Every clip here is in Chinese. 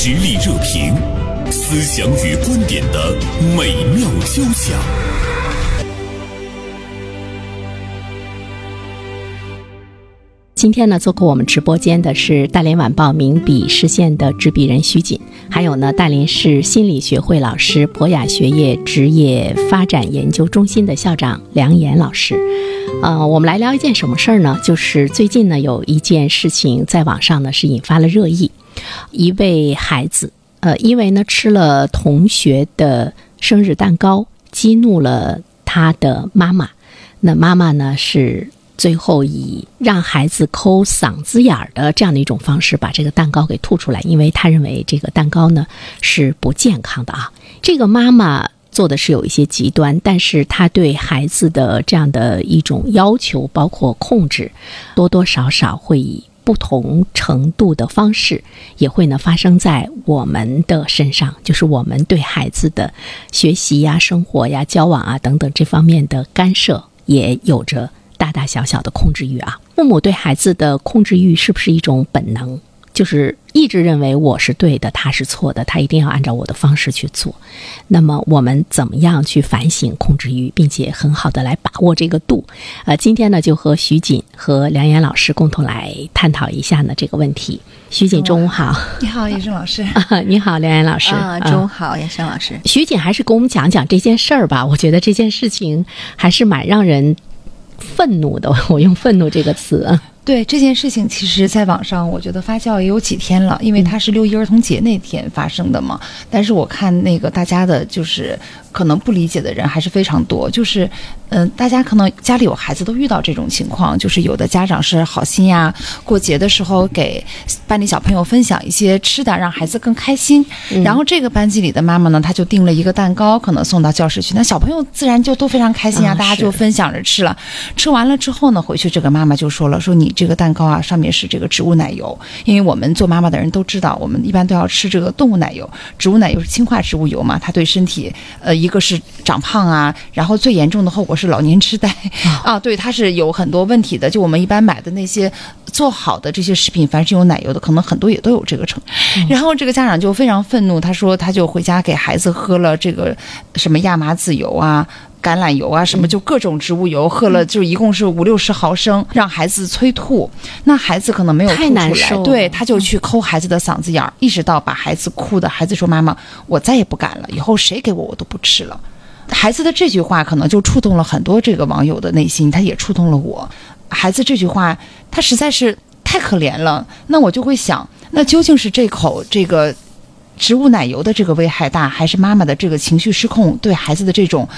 实力热评，思想与观点的美妙交响。今天呢，做客我们直播间的是大连晚报名笔视线的执笔人徐锦，还有呢，大连市心理学会老师、博雅学业职业发展研究中心的校长梁岩老师。呃，我们来聊一件什么事儿呢？就是最近呢，有一件事情在网上呢是引发了热议，一位孩子，呃，因为呢吃了同学的生日蛋糕，激怒了他的妈妈，那妈妈呢是。最后以让孩子抠嗓子眼儿的这样的一种方式把这个蛋糕给吐出来，因为他认为这个蛋糕呢是不健康的啊。这个妈妈做的是有一些极端，但是她对孩子的这样的一种要求，包括控制，多多少少会以不同程度的方式，也会呢发生在我们的身上，就是我们对孩子的学习呀、生活呀、交往啊等等这方面的干涉，也有着。大大小小的控制欲啊，父母对孩子的控制欲是不是一种本能？就是一直认为我是对的，他是错的，他一定要按照我的方式去做。那么我们怎么样去反省控制欲，并且很好的来把握这个度？呃，今天呢，就和徐锦和梁岩老师共同来探讨一下呢这个问题。徐锦，中午好。你好，叶生老师。你好，梁岩老师。啊，中午好，叶生老师。徐锦还是给我们讲讲这件事儿吧。我觉得这件事情还是蛮让人。愤怒的，我用“愤怒”这个词啊。对这件事情，其实在网上我觉得发酵也有几天了，因为它是六一儿童节那天发生的嘛。但是我看那个大家的，就是可能不理解的人还是非常多。就是，嗯，大家可能家里有孩子都遇到这种情况，就是有的家长是好心呀，过节的时候给班里小朋友分享一些吃的，让孩子更开心。然后这个班级里的妈妈呢，她就订了一个蛋糕，可能送到教室去，那小朋友自然就都非常开心啊，大家就分享着吃了。吃完了之后呢，回去这个妈妈就说了，说你。这个蛋糕啊，上面是这个植物奶油，因为我们做妈妈的人都知道，我们一般都要吃这个动物奶油，植物奶油是氢化植物油嘛，它对身体，呃，一个是长胖啊，然后最严重的后果是老年痴呆 啊，对，它是有很多问题的。就我们一般买的那些做好的这些食品，凡是有奶油的，可能很多也都有这个成。然后这个家长就非常愤怒，他说他就回家给孩子喝了这个什么亚麻籽油啊。橄榄油啊，什么就各种植物油，喝了就一共是五六十毫升，让孩子催吐，那孩子可能没有吐出来，对，他就去抠孩子的嗓子眼儿，一直到把孩子哭的孩子说：“妈妈，我再也不敢了，以后谁给我我都不吃了。”孩子的这句话可能就触动了很多这个网友的内心，他也触动了我。孩子这句话，他实在是太可怜了。那我就会想，那究竟是这口这个植物奶油的这个危害大，还是妈妈的这个情绪失控对孩子的这种？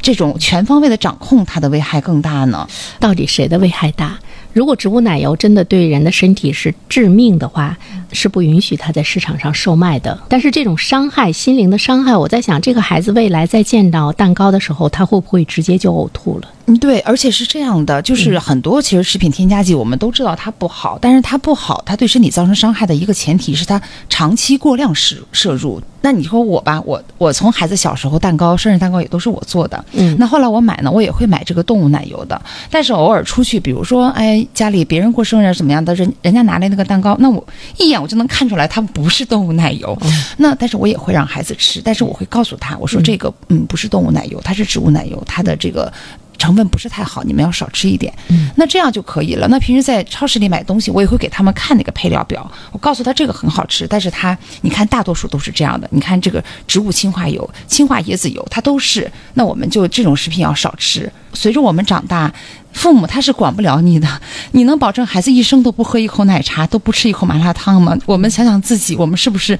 这种全方位的掌控，它的危害更大呢？到底谁的危害大？如果植物奶油真的对人的身体是致命的话，是不允许它在市场上售卖的。但是这种伤害心灵的伤害，我在想，这个孩子未来在见到蛋糕的时候，他会不会直接就呕吐了？嗯，对，而且是这样的，就是很多其实食品添加剂，我们都知道它不好，但是它不好，它对身体造成伤害的一个前提是它长期过量摄摄入。那你说我吧，我我从孩子小时候蛋糕，生日蛋糕也都是我做的。嗯，那后来我买呢，我也会买这个动物奶油的。但是偶尔出去，比如说，哎，家里别人过生日怎么样的，人人家拿来那个蛋糕，那我一眼我就能看出来它不是动物奶油。那但是我也会让孩子吃，但是我会告诉他，我说这个嗯不是动物奶油，它是植物奶油，它的这个。成分不是太好，你们要少吃一点。嗯，那这样就可以了。那平时在超市里买东西，我也会给他们看那个配料表，我告诉他这个很好吃，但是它，你看大多数都是这样的。你看这个植物氢化油、氢化椰子油，它都是。那我们就这种食品要少吃。随着我们长大，父母他是管不了你的。你能保证孩子一生都不喝一口奶茶，都不吃一口麻辣烫吗？我们想想自己，我们是不是？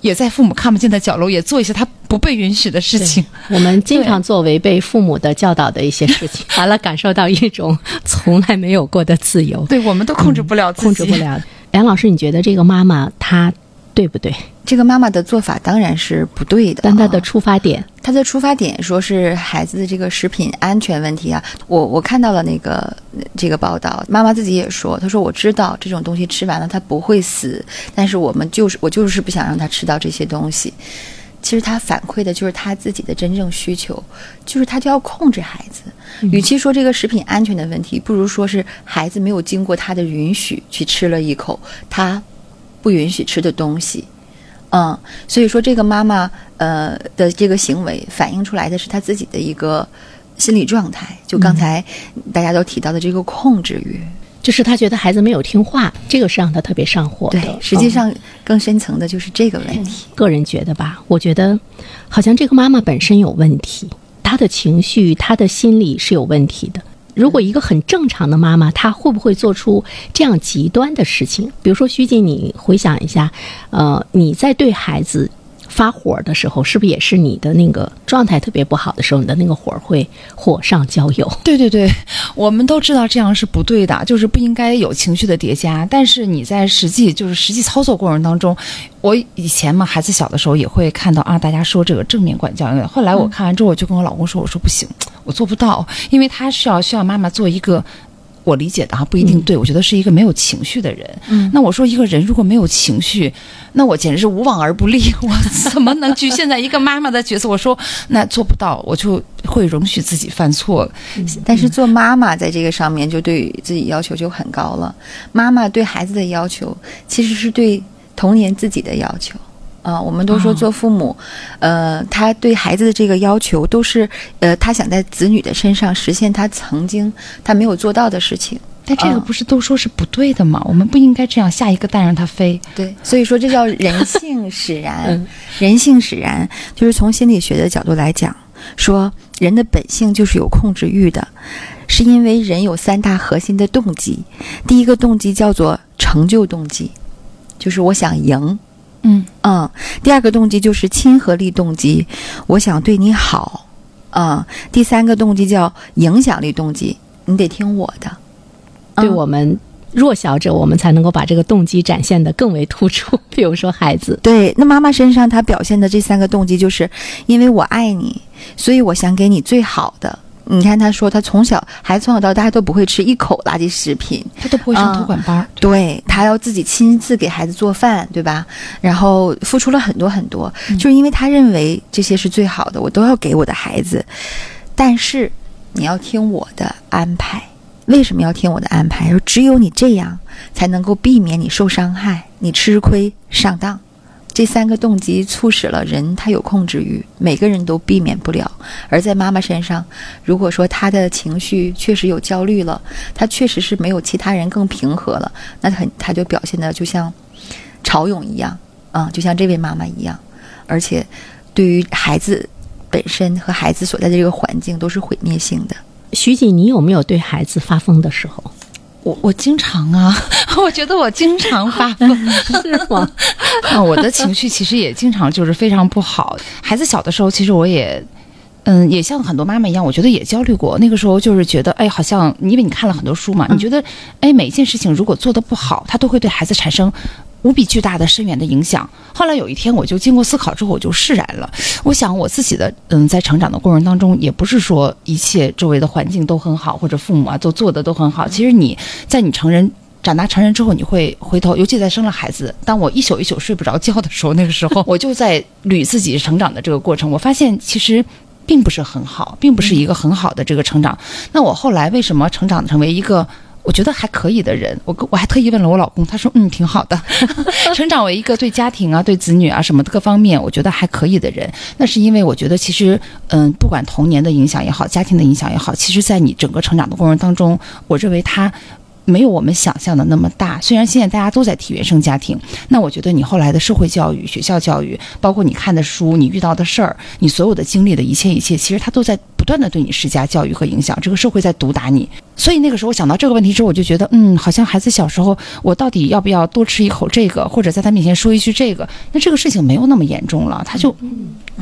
也在父母看不见的角落，也做一些他不被允许的事情。我们经常做违背父母的教导的一些事情，完了感受到一种从来没有过的自由。对，我们都控制不了自己，控制不了。梁老师，你觉得这个妈妈她？对不对？这个妈妈的做法当然是不对的。但她的出发点，她的出发点说是孩子的这个食品安全问题啊。我我看到了那个这个报道，妈妈自己也说，她说我知道这种东西吃完了她不会死，但是我们就是我就是不想让她吃到这些东西。其实他反馈的就是他自己的真正需求，就是他就要控制孩子。与其说这个食品安全的问题，不如说是孩子没有经过他的允许去吃了一口他。不允许吃的东西，嗯，所以说这个妈妈呃的这个行为反映出来的是他自己的一个心理状态，就刚才大家都提到的这个控制欲。就是他觉得孩子没有听话，这个是让他特别上火的。对，实际上更深层的就是这个问题。个人觉得吧，我觉得好像这个妈妈本身有问题，她的情绪、她的心理是有问题的。如果一个很正常的妈妈，她会不会做出这样极端的事情？比如说，徐静，你回想一下，呃，你在对孩子发火的时候，是不是也是你的那个状态特别不好的时候，你的那个火会火上浇油？对对对，我们都知道这样是不对的，就是不应该有情绪的叠加。但是你在实际就是实际操作过程当中，我以前嘛，孩子小的时候也会看到啊，大家说这个正面管教。后来我看完之后，我就跟我老公说，我说不行，我做不到，因为他需要需要妈妈做一个。我理解的哈不一定对，我觉得是一个没有情绪的人。嗯，那我说一个人如果没有情绪，那我简直是无往而不利。我怎么能局限在一个妈妈的角色？我说那做不到，我就会容许自己犯错。但是做妈妈在这个上面就对自己要求就很高了。妈妈对孩子的要求其实是对童年自己的要求。啊，我们都说做父母，呃，他对孩子的这个要求都是，呃，他想在子女的身上实现他曾经他没有做到的事情。但这个不是都说是不对的吗？我们不应该这样下一个蛋让他飞。对，所以说这叫人性使然。人性使然，就是从心理学的角度来讲，说人的本性就是有控制欲的，是因为人有三大核心的动机。第一个动机叫做成就动机，就是我想赢。嗯嗯，第二个动机就是亲和力动机，我想对你好。啊，第三个动机叫影响力动机，你得听我的。对我们弱小者，我们才能够把这个动机展现的更为突出。比如说孩子，对，那妈妈身上她表现的这三个动机，就是因为我爱你，所以我想给你最好的。你看，他说他从小孩子从小到大都不会吃一口垃圾食品，他都不会上托管班。对他要自己亲自给孩子做饭，对吧？然后付出了很多很多，就是因为他认为这些是最好的，我都要给我的孩子。但是你要听我的安排，为什么要听我的安排？说只有你这样才能够避免你受伤害，你吃亏上当。这三个动机促使了人，他有控制欲，每个人都避免不了。而在妈妈身上，如果说她的情绪确实有焦虑了，她确实是没有其他人更平和了，那很，她就表现的就像潮涌一样，啊，就像这位妈妈一样，而且对于孩子本身和孩子所在的这个环境都是毁灭性的。徐锦，你有没有对孩子发疯的时候？我我经常啊，我觉得我经常发疯，是吗？啊，我的情绪其实也经常就是非常不好。孩子小的时候，其实我也，嗯，也像很多妈妈一样，我觉得也焦虑过。那个时候就是觉得，哎，好像因为你看了很多书嘛，你觉得，哎，每一件事情如果做的不好，它都会对孩子产生。无比巨大的深远的影响。后来有一天，我就经过思考之后，我就释然了。我想我自己的，嗯，在成长的过程当中，也不是说一切周围的环境都很好，或者父母啊都做的都很好。其实你在你成人、长大成人之后，你会回头，尤其在生了孩子，当我一宿一宿睡不着觉的时候，那个时候我就在捋自己成长的这个过程。我发现其实并不是很好，并不是一个很好的这个成长。那我后来为什么成长成为一个？我觉得还可以的人，我我还特意问了我老公，他说嗯挺好的，成长为一个对家庭啊、对子女啊什么各方面，我觉得还可以的人，那是因为我觉得其实嗯，不管童年的影响也好，家庭的影响也好，其实在你整个成长的过程当中，我认为他没有我们想象的那么大。虽然现在大家都在提原生家庭，那我觉得你后来的社会教育、学校教育，包括你看的书、你遇到的事儿、你所有的经历的一切一切，其实他都在。不断的对你施加教育和影响，这个社会在毒打你，所以那个时候想到这个问题之后，我就觉得，嗯，好像孩子小时候，我到底要不要多吃一口这个，或者在他面前说一句这个？那这个事情没有那么严重了，他就，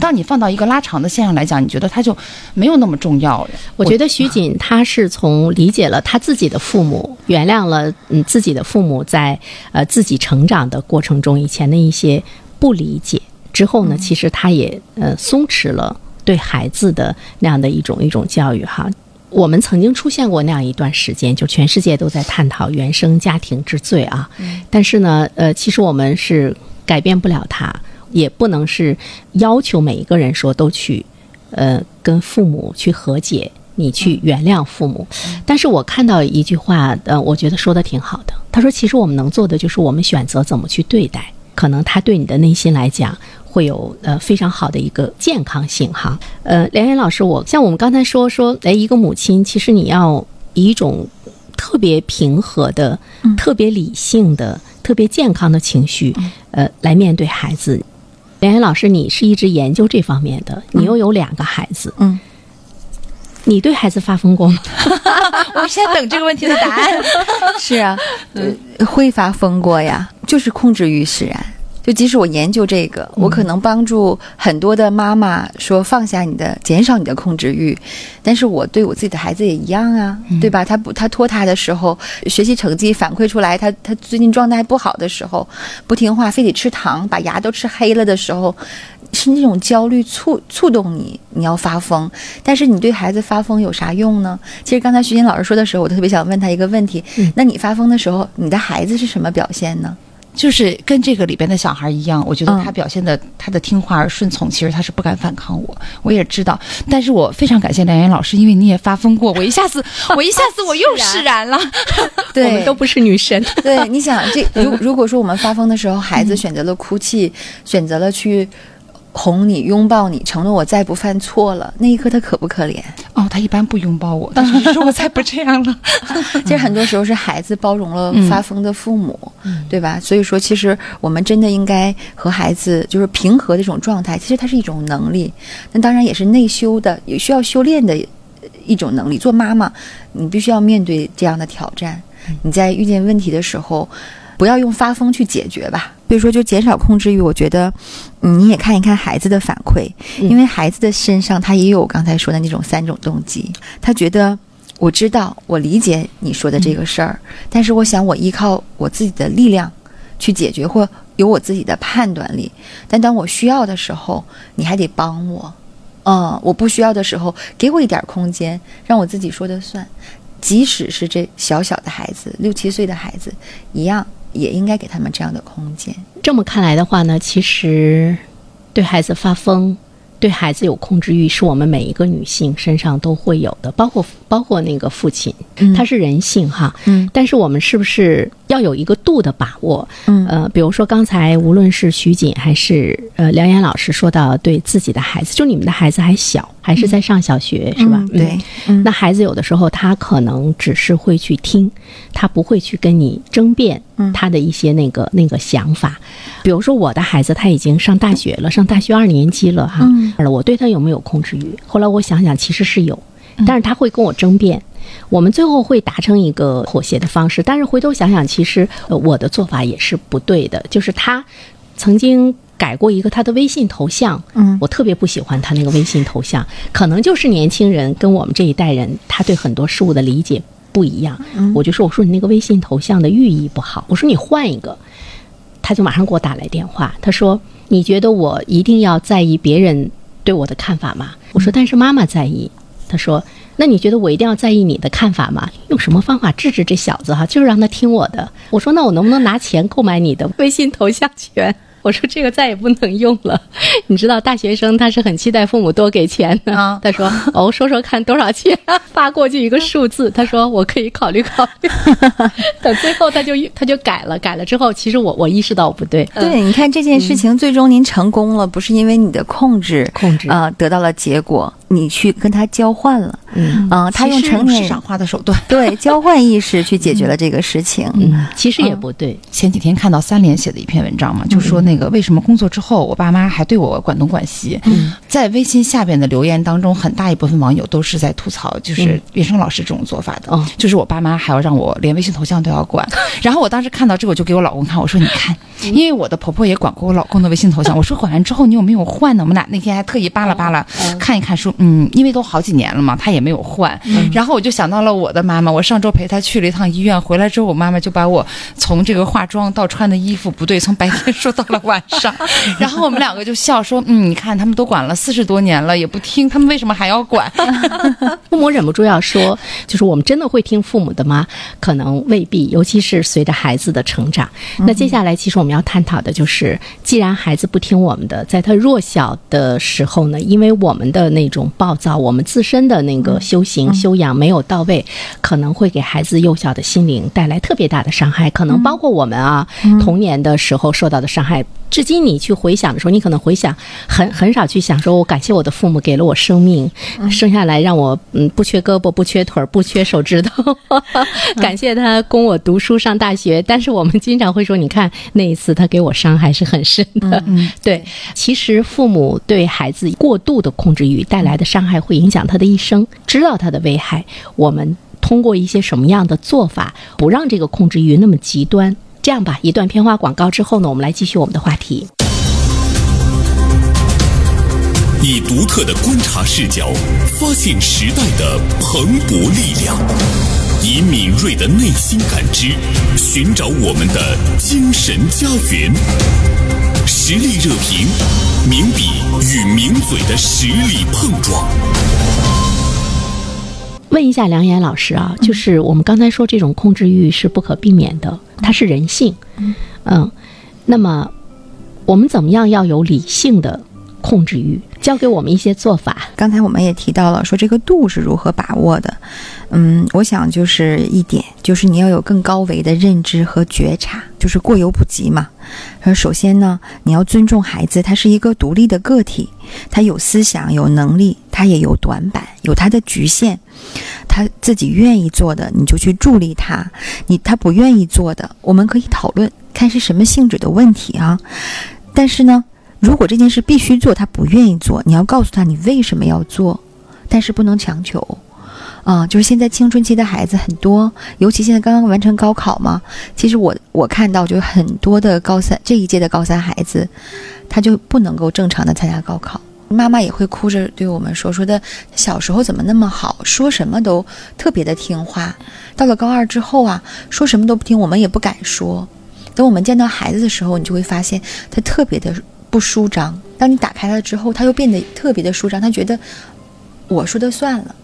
当你放到一个拉长的线上来讲，你觉得他就没有那么重要了。我觉得徐锦他是从理解了他自己的父母，原谅了嗯自己的父母在呃自己成长的过程中以前的一些不理解之后呢，其实他也呃松弛了。对孩子的那样的一种一种教育哈，我们曾经出现过那样一段时间，就全世界都在探讨原生家庭之罪啊。但是呢，呃，其实我们是改变不了它，也不能是要求每一个人说都去，呃，跟父母去和解，你去原谅父母。但是我看到一句话，呃，我觉得说的挺好的。他说，其实我们能做的就是我们选择怎么去对待。可能他对你的内心来讲会有呃非常好的一个健康性哈。呃，梁岩老师，我像我们刚才说说，哎，一个母亲其实你要以一种特别平和的、特别理性的、特别健康的情绪，呃，来面对孩子。梁岩老师，你是一直研究这方面的，你又有两个孩子，嗯，你对孩子发疯过吗？我是在等这个问题的答案。是啊，呃，会发疯过呀，就是控制欲使然。就即使我研究这个，我可能帮助很多的妈妈说放下你的，减少你的控制欲，但是我对我自己的孩子也一样啊，对吧？他不，他拖沓的时候，学习成绩反馈出来，他他最近状态不好的时候，不听话，非得吃糖，把牙都吃黑了的时候，是那种焦虑触触动你，你要发疯。但是你对孩子发疯有啥用呢？其实刚才徐欣老师说的时候，我特别想问他一个问题：那你发疯的时候，你的孩子是什么表现呢？就是跟这个里边的小孩一样，我觉得嗯他表现的他的听话而顺从，其实他是不敢反抗我，我也知道。但是我非常感谢梁岩老师，因为你也发疯过，我一下子 我一下子我又释然了。对，我们都不是女神。对，你想这如 如果说我们发疯的时候，孩子选择了哭泣，选择了去哄你、拥抱你，承诺我再不犯错了，那一刻他可不可怜？哦，他一般不拥抱我，但是说我再不这样了。其实很多时候是孩子包容了嗯发疯的父母，对吧？所以说，其实我们真的应该和孩子就是平和的这种状态，其实它是一种能力，那当然也是内修的，也需要修炼的一种能力。做妈妈，你必须要面对这样的挑战。你在遇见问题的时候，不要用发疯去解决吧。比如说，就减少控制欲，我觉得，嗯，你也看一看孩子的反馈，因为孩子的身上他也有我刚才说的那种三种动机，他觉得。我知道，我理解你说的这个事儿，但是我想我依靠我自己的力量去解决，或有我自己的判断力。但当我需要的时候，你还得帮我。嗯，我不需要的时候，给我一点空间，让我自己说的算。即使是这小小的孩子，六七岁的孩子，一样也应该给他们这样的空间。这么看来的话呢，其实对孩子发疯、对孩子有控制欲，是我们每一个女性身上都会有的，包括包括那个父亲，嗯他是人性哈。嗯但是我们是不是要有一个度的把握？嗯呃，比如说刚才无论是徐锦还是呃梁岩老师说到对自己的孩子，就你们的孩子还小，还是在上小学、是吧？嗯对嗯那孩子有的时候他可能只是会去听，他不会去跟你争辩嗯他的一些那个、那个想法。比如说我的孩子他已经上大学了，上大学二年级了哈，嗯我对他有没有控制欲？后来我想想，其实是有，嗯但是他会跟我争辩。我们最后会达成一个妥协的方式，但是回头想想，其实、呃、我的做法也是不对的。就是他曾经改过一个他的微信头像，嗯我特别不喜欢他那个微信头像，可能就是年轻人跟我们这一代人，他对很多事物的理解不一样。我就说，我说你那个微信头像的寓意不好，我说你换一个。他就马上给我打来电话，他说：“你觉得我一定要在意别人对我的看法吗？”我说：“但是妈妈在意。”他说：“那你觉得我一定要在意你的看法吗？用什么方法治治这小子哈？就是让他听我的。”我说：“那我能不能拿钱购买你的 微信头像权？”我说这个再也不能用了，你知道大学生他是很期待父母多给钱的。啊他说：“哦，说说看多少钱？” 发过去一个数字，他说：“我可以考虑考虑。”等最后他就他就改了，改了之后，其实我我意识到我不对，对，你看这件事情最终您成功了，不是因为你的控制控制啊、得到了结果，你去跟他交换了，嗯。啊、他用成年人市场化的手段。对交换意识去解决了这个事情。嗯，其实也不对，前几天看到三联写的一篇文章嘛，就说那个为什么工作之后，我爸妈还对我管东管西。在微信下边的留言当中，很大一部分网友都是在吐槽，就是原生老师这种做法的，嗯就是我爸妈还要让我连微信头像都要管。然后我当时看到这个，我就给我老公看，我说你看，因为我的婆婆也管过我老公的微信头像，我说管完之后你有没有换呢？我们俩那天还特意扒拉扒拉看一看，说嗯，因为都好几年了嘛，他也没有换。然后我就想到了我的妈妈，我上周陪她去了一趟医院，回来之后我妈妈就把我从这个化妆到穿的衣服不对，从白天说到了晚上，然后我们两个就笑说，嗯，你看他们都管了四十多年了，也不听，他们为什么还要管？父母忍不住要说，就是我们真的会听父母的吗？可能未必，尤其是随着孩子的成长。那接下来，其实我们要探讨的就是，既然孩子不听我们的，在他弱小的时候呢，因为我们的那种种暴躁，我们自身的那个修行、修养没有到位，可能会给孩子幼小的心灵带来特别大的伤害。可能包括我们啊，童年的时候受到的伤害。至今你去回想的时候，你可能回想很很少去想说，我感谢我的父母给了我生命，生下来让我嗯不缺胳膊不缺腿儿不缺手指头，感谢他供我读书上大学。但是我们经常会说，你看那一次他给我伤害是很深的。对，其实父母对孩子过度的控制欲带来的伤害会影响他的一生，知道他的危害，我们通过一些什么样的做法，不让这个控制欲那么极端。这样吧，一段片花广告之后呢，我们来继续我们的话题。以独特的观察视角，发现时代的蓬勃力量；以敏锐的内心感知，寻找我们的精神家园。实力热评，名笔与名嘴的实力碰撞。问一下梁岩老师啊，就是我们刚才说这种控制欲是不可避免的，它是人性，嗯，那么我们怎么样要有理性的控制欲？教给我们一些做法。刚才我们也提到了，说这个度是如何把握的。嗯，我想就是一点，就是你要有更高维的认知和觉察，就是过犹不及嘛。首先呢，你要尊重孩子，他是一个独立的个体，他有思想、有能力，他也有短板，有他的局限。他自己愿意做的，你就去助力他；你他不愿意做的，我们可以讨论，看是什么性质的问题啊。但是呢。如果这件事必须做，他不愿意做，你要告诉他你为什么要做，但是不能强求，啊，就是现在青春期的孩子很多，尤其现在刚刚完成高考嘛。其实我我看到就很多的高三这一届的高三孩子，他就不能够正常的参加高考，妈妈也会哭着对我们说说的，小时候怎么那么好，说什么都特别的听话，到了高二之后啊，说什么都不听，我们也不敢说。等我们见到孩子的时候，你就会发现他特别的。不舒张。当你打开了之后，他又变得特别的舒张。他觉得我说的算了。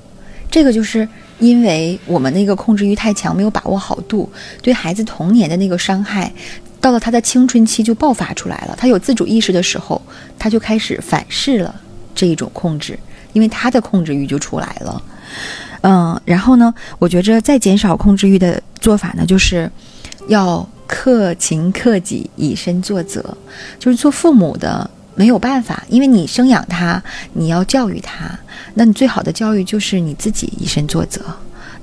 这个就是因为我们那个控制欲太强，没有把握好度，对孩子童年的那个伤害，到了他的青春期就爆发出来了。他有自主意识的时候，他就开始反噬了这一种控制，因为他的控制欲就出来了。嗯，然后呢，我觉着再减少控制欲的做法呢，就是要。克勤克己，以身作则，就是做父母的没有办法，因为你生养他，你要教育他，那你最好的教育就是你自己以身作则。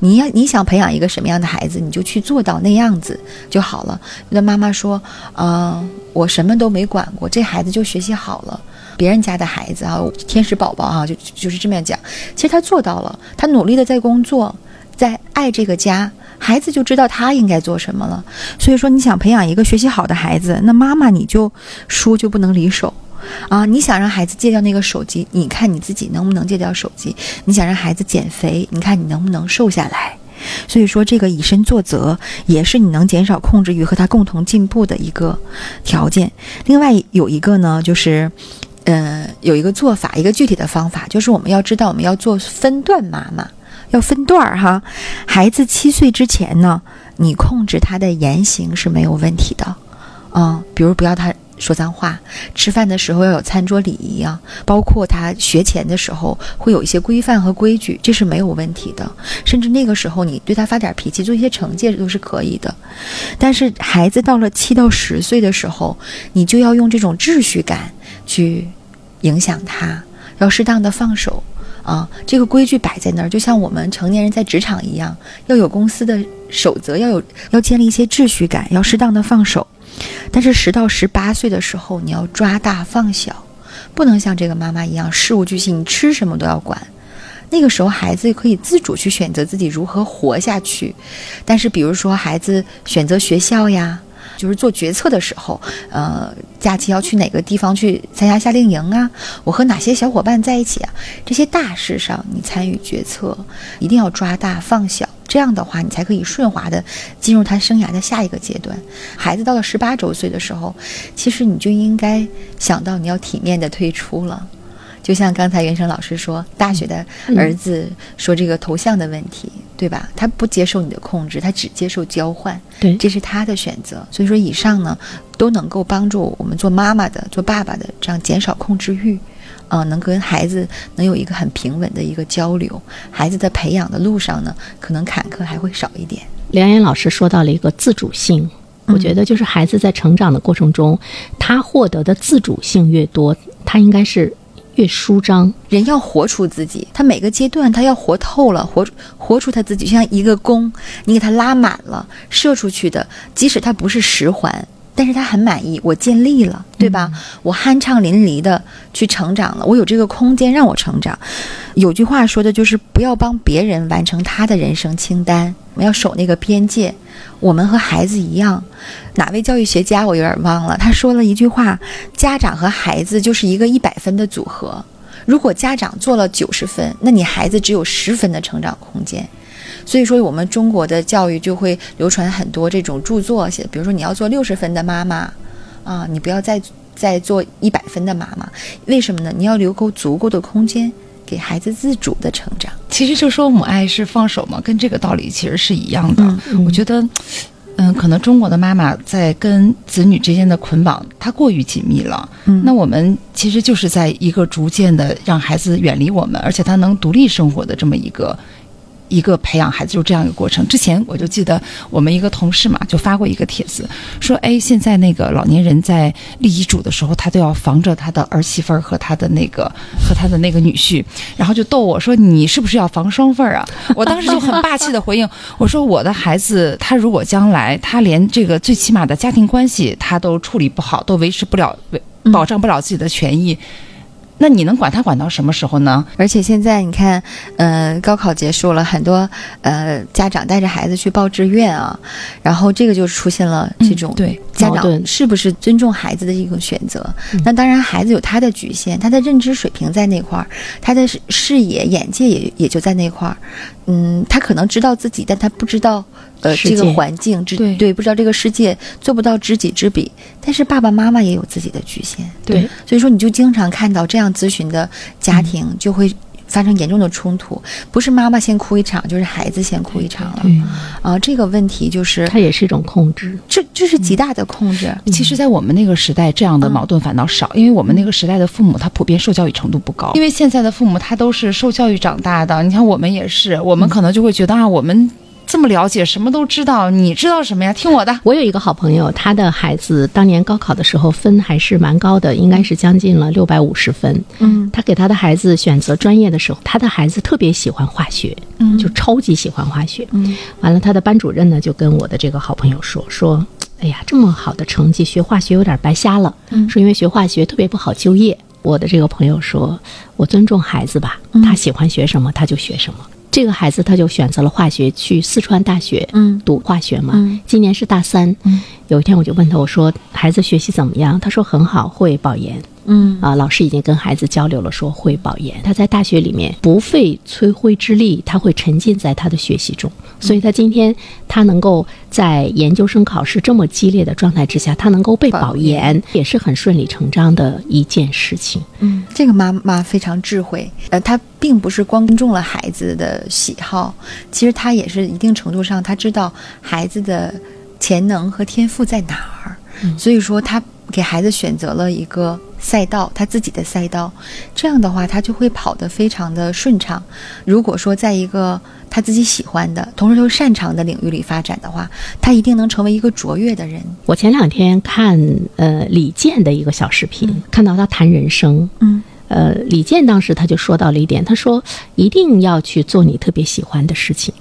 你要你想培养一个什么样的孩子，你就去做到那样子就好了。那妈妈说，嗯，我什么都没管过，这孩子就学习好了。别人家的孩子啊，天使宝宝啊，就就是这么样讲。其实他做到了，他努力的在工作，在爱这个家。孩子就知道他应该做什么了，所以说你想培养一个学习好的孩子，那妈妈你就书就不能离手，啊，你想让孩子戒掉那个手机，你看你自己能不能戒掉手机？你想让孩子减肥，你看你能不能瘦下来？所以说这个以身作则也是你能减少控制欲和他共同进步的一个条件。另外有一个呢，就是，嗯，有一个做法，一个具体的方法，就是我们要知道我们要做分段妈妈。要分段儿哈，孩子七岁之前呢，你控制他的言行是没有问题的，啊，比如不要他说脏话，吃饭的时候要有餐桌礼仪啊，包括他学前的时候会有一些规范和规矩，这是没有问题的。甚至那个时候你对他发点脾气，做一些惩戒都是可以的。但是孩子到了七到十岁的时候，你就要用这种秩序感去影响他，要适当的放手。啊，这个规矩摆在那儿，就像我们成年人在职场一样，要有公司的守则，要有要建立一些秩序感，要适当的放手。但是十到十八岁的时候，你要抓大放小，不能像这个妈妈一样事无巨细，你吃什么都要管。那个时候，孩子可以自主去选择自己如何活下去。但是，比如说孩子选择学校呀。就是做决策的时候，呃，假期要去哪个地方去参加夏令营啊？我和哪些小伙伴在一起啊？这些大事上你参与决策，一定要抓大放小，这样的话你才可以顺滑的进入他生涯的下一个阶段。孩子到了十八周岁的时候，其实你就应该想到你要体面的退出了。就像刚才袁生老师说，大学的儿子说这个头像的问题。对吧？他不接受你的控制，他只接受交换，对这是他的选择。所以说，以上呢都能够帮助我们做妈妈的、做爸爸的，这样减少控制欲，啊、能跟孩子能有一个很平稳的一个交流。孩子在培养的路上呢，可能坎坷还会少一点。梁岩老师说到了一个自主性，我觉得就是孩子在成长的过程中，他获得的自主性越多，他应该是越舒张。人要活出自己，他每个阶段他要活透了，活活出他自己，就像一个弓，你给他拉满了，射出去的，即使他不是十环，但是他很满意，我尽力了，对吧？我酣畅淋漓的去成长了，我有这个空间让我成长。有句话说的就是不要帮别人完成他的人生清单，我们要守那个边界。我们和孩子一样，哪位教育学家我有点忘了，他说了一句话：家长和孩子就是一个一百分的组合。如果家长做了九十分，那你孩子只有十分的成长空间。所以说，我们中国的教育就会流传很多这种著作，写比如说你要做六十分的妈妈，啊，你不要再再做一百分的妈妈。为什么呢？你要留够足够的空间给孩子自主的成长。其实就说母爱是放手嘛，跟这个道理其实是一样的。嗯我觉得，嗯，可能中国的妈妈在跟子女之间的捆绑，它过于紧密了。嗯那我们其实就是在一个逐渐的让孩子远离我们，而且他能独立生活的这么一个。一个培养孩子就这样一个过程。之前我就记得我们一个同事嘛，就发过一个帖子，说，哎，现在那个老年人在立遗嘱的时候，他都要防着他的儿媳妇儿和他的那个和他的那个女婿，然后就逗我说，你是不是要防双份儿啊？我当时就很霸气的回应，我说我的孩子，他如果将来他连这个最起码的家庭关系他都处理不好，都维持不了，维保障不了自己的权益。那你能管他管到什么时候呢？而且现在你看，呃，高考结束了，很多呃家长带着孩子去报志愿啊，然后这个就出现了这种、嗯对家长是不是尊重孩子的一个选择？那当然，孩子有他的局限，他的认知水平在那块儿，他的视视野、眼界也也就在那块儿。嗯，他可能知道自己，但他不知道呃这个环境，知对不知道这个世界，做不到知己知彼。但是爸爸妈妈也有自己的局限，对，所以说你就经常看到这样咨询的家庭就会。发生严重的冲突，不是妈妈先哭一场，就是孩子先哭一场了。对啊，这个问题就是它也是一种控制。这这是极大的控制。其实，在我们那个时代，这样的矛盾反倒少，因为我们那个时代的父母他普遍受教育程度不高，因为现在的父母他都是受教育长大的。你看我们也是，我们可能就会觉得啊，我们这么了解，什么都知道，你知道什么呀？听我的。我有一个好朋友，他的孩子当年高考的时候分还是蛮高的，应该是将近了六百五十分。嗯他给他的孩子选择专业的时候，他的孩子特别喜欢化学，嗯就超级喜欢化学。嗯完了，他的班主任呢就跟我的这个好朋友说说，哎呀，这么好的成绩，学化学有点白瞎了，嗯说因为学化学特别不好就业。我的这个朋友说，我尊重孩子吧，嗯他喜欢学什么他就学什么。这个孩子他就选择了化学，去四川大学嗯读化学嘛。嗯今年是大三。嗯有一天我就问他，我说孩子学习怎么样？他说很好，会保研。嗯啊，老师已经跟孩子交流了，说会保研。他在大学里面不费吹灰之力，他会沉浸在他的学习中。所以他今天他能够在研究生考试这么激烈的状态之下，他能够被保研，也是很顺理成章的一件事情。嗯，这个妈妈非常智慧，呃，她并不是光尊重了孩子的喜好，其实她也是一定程度上，她知道孩子的潜能和天赋在哪儿，所以说她给孩子选择了一个赛道，他自己的赛道，这样的话他就会跑得非常的顺畅。如果说在一个他自己喜欢的，同时又擅长的领域里发展的话，他一定能成为一个卓越的人。我前两天看呃李健的一个小视频，看到他谈人生，嗯呃，李健当时他就说到了一点，他说一定要去做你特别喜欢的事情。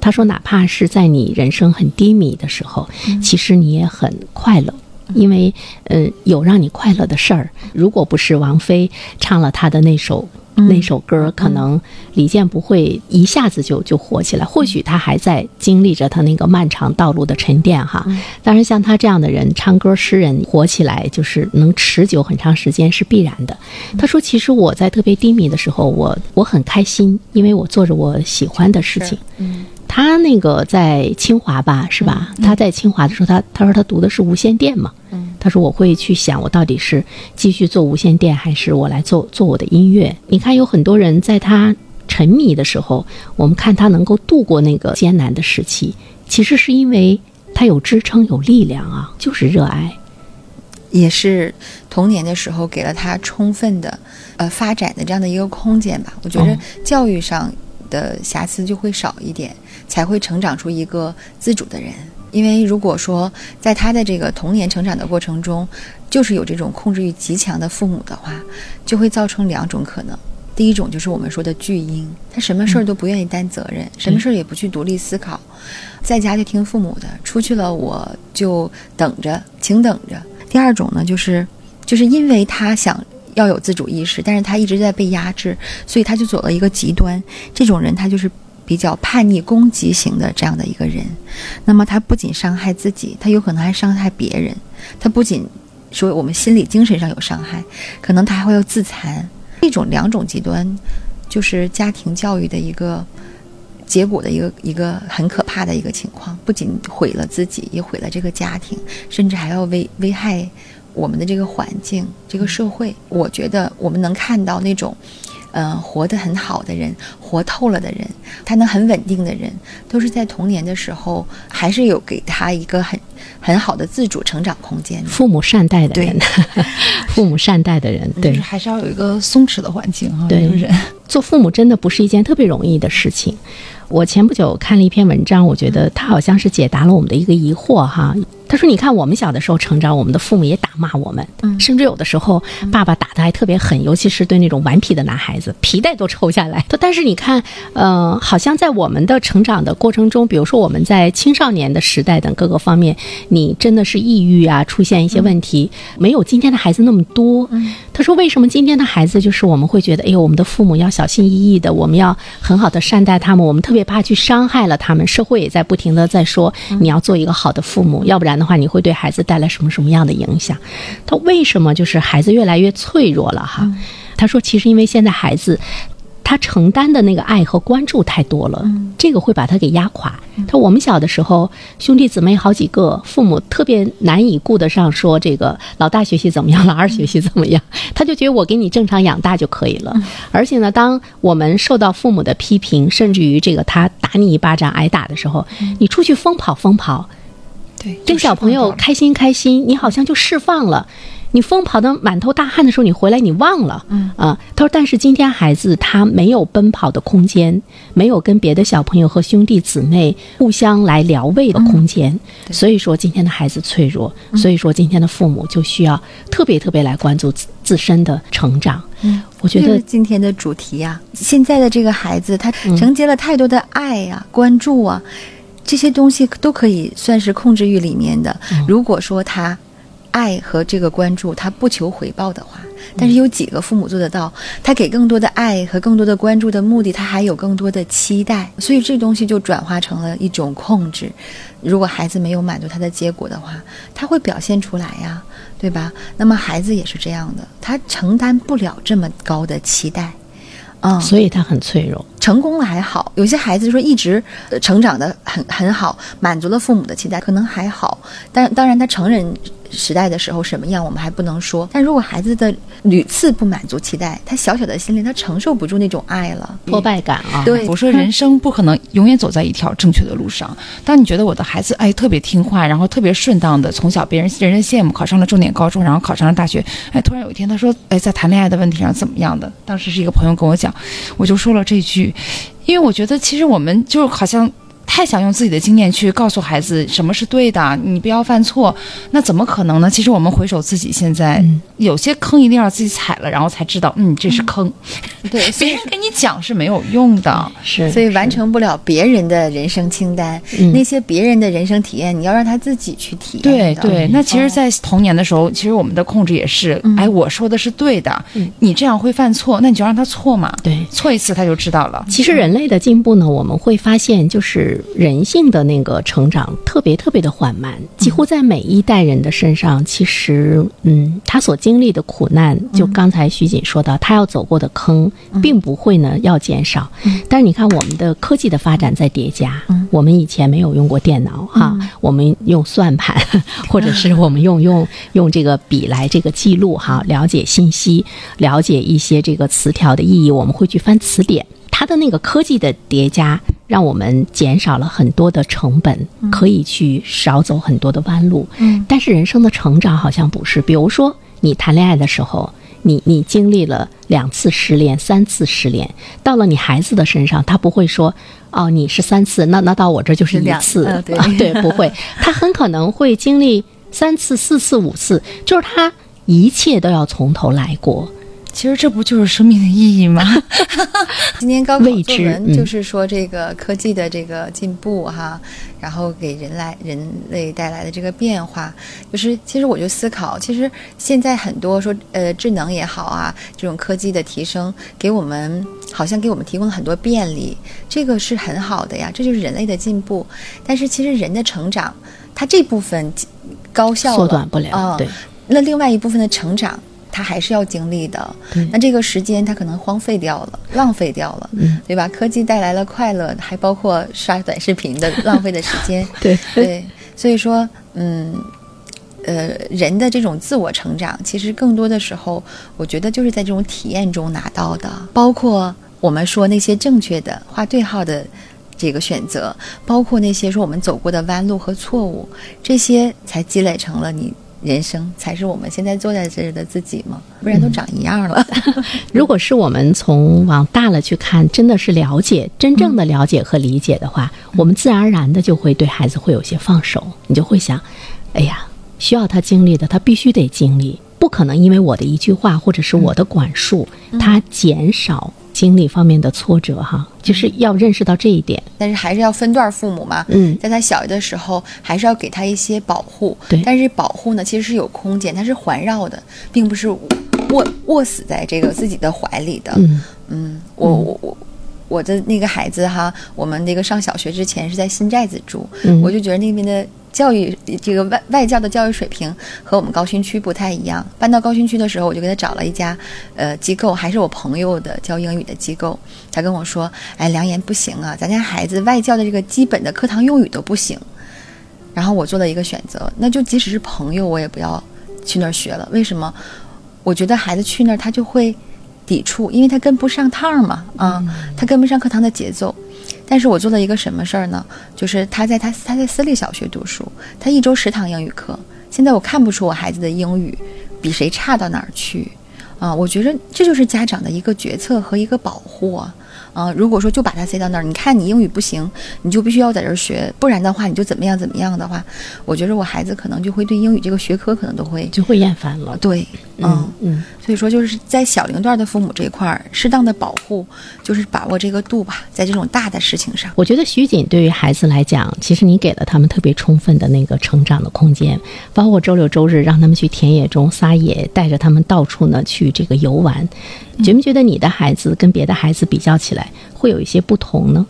他说，哪怕是在你人生很低迷的时候，其实你也很快乐，因为呃有让你快乐的事儿。如果不是王菲唱了她的那首。那首歌可能李健不会一下子就就火起来，或许他还在经历着他那个漫长道路的沉淀哈。当然，像他这样的人，唱歌诗人火起来就是能持久很长时间是必然的。他说：“其实我在特别低迷的时候，我我很开心，因为我做着我喜欢的事情。”嗯他那个在清华吧，是吧？他在清华的时候，他他说他读的是无线电嘛。嗯他说我会去想，我到底是继续做无线电，还是我来做做我的音乐？你看，有很多人在他沉迷的时候，我们看他能够度过那个艰难的时期，其实是因为他有支撑、有力量啊，就是热爱。也是童年的时候给了他充分的呃发展的这样的一个空间吧。我觉得哦教育上的瑕疵就会少一点，才会成长出一个自主的人。因为如果说在他的这个童年成长的过程中，就是有这种控制欲极强的父母的话，就会造成两种可能。第一种就是我们说的巨婴，他什么事儿都不愿意担责任，什么事儿也不去独立思考，在家就听父母的，出去了我就等着，请等着。第二种呢，就是就是因为他想要有自主意识，但是他一直在被压制，所以他就走了一个极端。这种人他就是比较叛逆、攻击型的这样的一个人。那么他不仅伤害自己，他有可能还伤害别人。他不仅说我们心理、精神上有伤害，可能他还会有自残。这种两种极端，就是家庭教育的一个。结果的一个一个很可怕的一个情况，不仅毁了自己，也毁了这个家庭，甚至还要危危害我们的这个环境、这个社会。我觉得我们能看到那种，呃，活得很好的人，活透了的人，他能很稳定的人，都是在童年的时候，还是有给他一个很很好的自主成长空间。父母善待的人，父母善待的人，对，就是还是要有一个松弛的环境哈。对人做父母真的不是一件特别容易的事情。我前不久看了一篇文章，我觉得他好像是解答了我们的一个疑惑哈。他说：“你看，我们小的时候成长，我们的父母也打骂我们，嗯甚至有的时候爸爸打的还特别狠，尤其是对那种顽皮的男孩子，皮带都抽下来。但是你看，呃，好像在我们的成长的过程中，比如说我们在青少年的时代等各个方面，你真的是抑郁啊，出现一些问题，没有今天的孩子那么多。他说：为什么今天的孩子就是我们会觉得，哎呦，我们的父母要小心翼翼的，我们要很好的善待他们，我们特别怕去伤害了他们。社会也在不停的在说，你要做一个好的父母，要不然的话，你会对孩子带来什么什么样的影响？他为什么就是孩子越来越脆弱了哈？他说，其实因为现在孩子。他承担的那个爱和关注太多了，这个会把他给压垮。他说我们小的时候，兄弟姊妹好几个，父母特别难以顾得上说这个老大学习怎么样，老二学习怎么样，他就觉得我给你正常养大就可以了。而且呢，当我们受到父母的批评，甚至于这个他打你一巴掌挨打的时候，你出去疯跑疯跑，对，跟小朋友开心开心，你好像就释放了。你疯跑的满头大汗的时候，你回来你忘了，嗯啊，他说，但是今天孩子他没有奔跑的空间，没有跟别的小朋友和兄弟姊妹互相来聊慰的空间，所以说今天的孩子脆弱，所以说今天的父母就需要特别特别来关注自自身的成长。嗯，我觉得今天的主题呀、现在的这个孩子，他嗯承接了太多的爱呀、关注啊，这些东西都可以算是控制欲里面的。嗯如果说他爱和这个关注，他不求回报的话，但是有几个父母做得到？他给更多的爱和更多的关注的目的，他还有更多的期待，所以这东西就转化成了一种控制。如果孩子没有满足他的结果的话，他会表现出来呀，对吧？那么孩子也是这样的，他承担不了这么高的期待，嗯，所以他很脆弱。成功了还好，有些孩子说一直呃成长的很很好，满足了父母的期待，可能还好。但当然，他成人时代的时候什么样，我们还不能说。但如果孩子的屡次不满足期待，他小小的心灵他承受不住那种爱了，挫败感啊，对我说人生不可能永远走在一条正确的路上。当你觉得我的孩子哎特别听话，然后特别顺当的，从小别人人人羡慕，考上了重点高中，然后考上了大学，哎，突然有一天他说哎在谈恋爱的问题上怎么样的？当时是一个朋友跟我讲，我就说了这句，因为我觉得其实我们就好像。太想用自己的经验去告诉孩子什么是对的，你不要犯错，那怎么可能呢？其实我们回首自己现在，嗯有些坑一定要自己踩了，然后才知道，嗯，这是坑。对，别人跟你讲是没有用的。是，所以完成不了别人的人生清单，嗯那些别人的人生体验，你要让他自己去体验对对，那其实，哦在童年的时候，其实我们的控制也是，嗯哎，我说的是对的，嗯你这样会犯错，那你就让他错嘛，对。错一次他就知道了。其实人类的进步呢，我们会发现，就是人性的那个成长特别特别的缓慢，几乎在每一代人的身上，其实，嗯，他所经历的苦难，就刚才徐锦说到，他要走过的坑，并不会呢要减少。但是你看，我们的科技的发展在叠加，我们以前没有用过电脑哈，我们用算盘，或者是我们用用用这个笔来这个记录哈，了解信息，了解一些这个词条的意义，我们会去翻词典。它的那个科技的叠加，让我们减少了很多的成本，可以去少走很多的弯路。嗯，但是人生的成长好像不是，比如说你谈恋爱的时候。你你经历了两次失恋、三次失恋，到了你孩子的身上，他不会说哦，你是三次，那那到我这就是一次，呃对 啊对，不会，他很可能会经历三次、四次、五次，就是他一切都要从头来过。其实这不就是生命的意义吗？今天高考作文嗯就是说这个科技的这个进步哈，然后给人来人类带来的这个变化，就是其实我就思考，其实现在很多说呃智能也好啊，这种科技的提升，给我们好像给我们提供了很多便利，这个是很好的呀，这就是人类的进步。但是其实人的成长，它这部分高效了缩短不了啊对那另外一部分的成长。它还是要经历的，那这个时间他可能荒废掉了，浪费掉了，嗯。对吧？科技带来了快乐，还包括刷短视频的浪费的时间，对。对，所以说，嗯，呃，人的这种自我成长，其实更多的时候，我觉得就是在这种体验中拿到的，包括我们说那些正确的画对号的。这个选择，包括那些说我们走过的弯路和错误，这些才积累成了你人生，才是我们现在坐在这儿的自己吗？不然都长一样了。如果是我们从往大了去看，真的是了解，真正的了解和理解的话，我们自然而然的就会对孩子会有些放手，你就会想，哎呀，需要他经历的，他必须得经历，不可能因为我的一句话或者是我的管束，他减少经历方面的挫折哈，就是要认识到这一点。但是还是要分段父母嘛。嗯在他小的时候，还是要给他一些保护。对但是保护呢，其实是有空间，它是环绕的，并不是握握死在这个自己的怀里的。嗯嗯，我我我我的那个孩子哈，我们那个上小学之前是在新寨子住，嗯我就觉得那边的教育这个外外教的教育水平和我们高新区不太一样。搬到高新区的时候，我就给他找了一家呃机构，还是我朋友的教英语的机构。他跟我说：“哎，梁岩不行啊，咱家孩子外教的这个基本的课堂用语都不行。”然后我做了一个选择，那就即使是朋友，我也不要去那儿学了。为什么？我觉得孩子去那儿他就会抵触，因为他跟不上趟儿嘛，啊，他跟不上课堂的节奏。但是我做了一个什么事儿呢？就是他在他他在私立小学读书，他一周十堂英语课。现在我看不出我孩子的英语比谁差到哪儿去，啊，我觉得这就是家长的一个决策和一个保护啊。啊，如果说就把他塞到那儿，你看你英语不行，你就必须要在这儿学，不然的话你就怎么样怎么样的话，我觉得我孩子可能就会对英语这个学科可能都会就会厌烦了。对，嗯嗯，所以说就是在小龄段的父母这一块儿，适当的保护，就是把握这个度吧，在这种大的事情上。我觉得徐锦对于孩子来讲，其实你给了他们特别充分的那个成长的空间，包括周六周日让他们去田野中撒野，带着他们到处呢去这个游玩。觉不觉得你的孩子跟别的孩子比较起来，会有一些不同呢？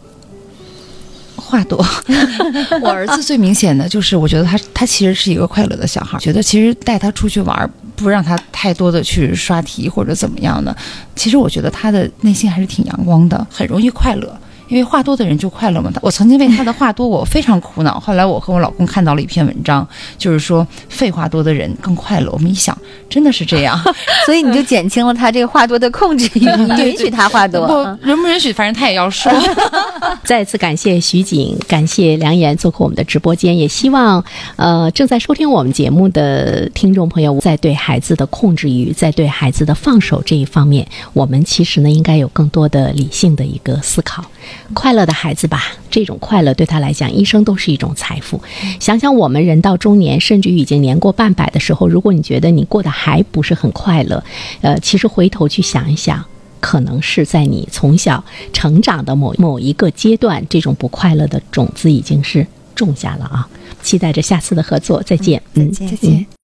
话多，我儿子最明显的就是，我觉得他他其实是一个快乐的小孩，觉得其实带他出去玩儿，不让他太多的去刷题或者怎么样的，其实我觉得他的内心还是挺阳光的，很容易快乐。因为话多的人就快乐嘛。我曾经为他的话多，我非常苦恼。后来我和我老公看到了一篇文章，就是说废话多的人更快乐。我们一想，真的是这样。所以你就减轻了他这个话多的控制欲，你允许他话多。不，允不允许，反正他也要说。再次感谢徐景，感谢梁岩做客我们的直播间，也希望呃正在收听我们节目的听众朋友，在对孩子的控制欲，在对孩子的放手这一方面，我们其实呢应该有更多的理性的一个思考。快乐的孩子吧，这种快乐对他来讲，一生都是一种财富。想想我们人到中年，甚至于已经年过半百的时候，如果你觉得你过得还不是很快乐，呃，其实回头去想一想。可能是在你从小成长的某某一个阶段，这种不快乐的种子已经是种下了啊！期待着下次的合作，再见。嗯，再见嗯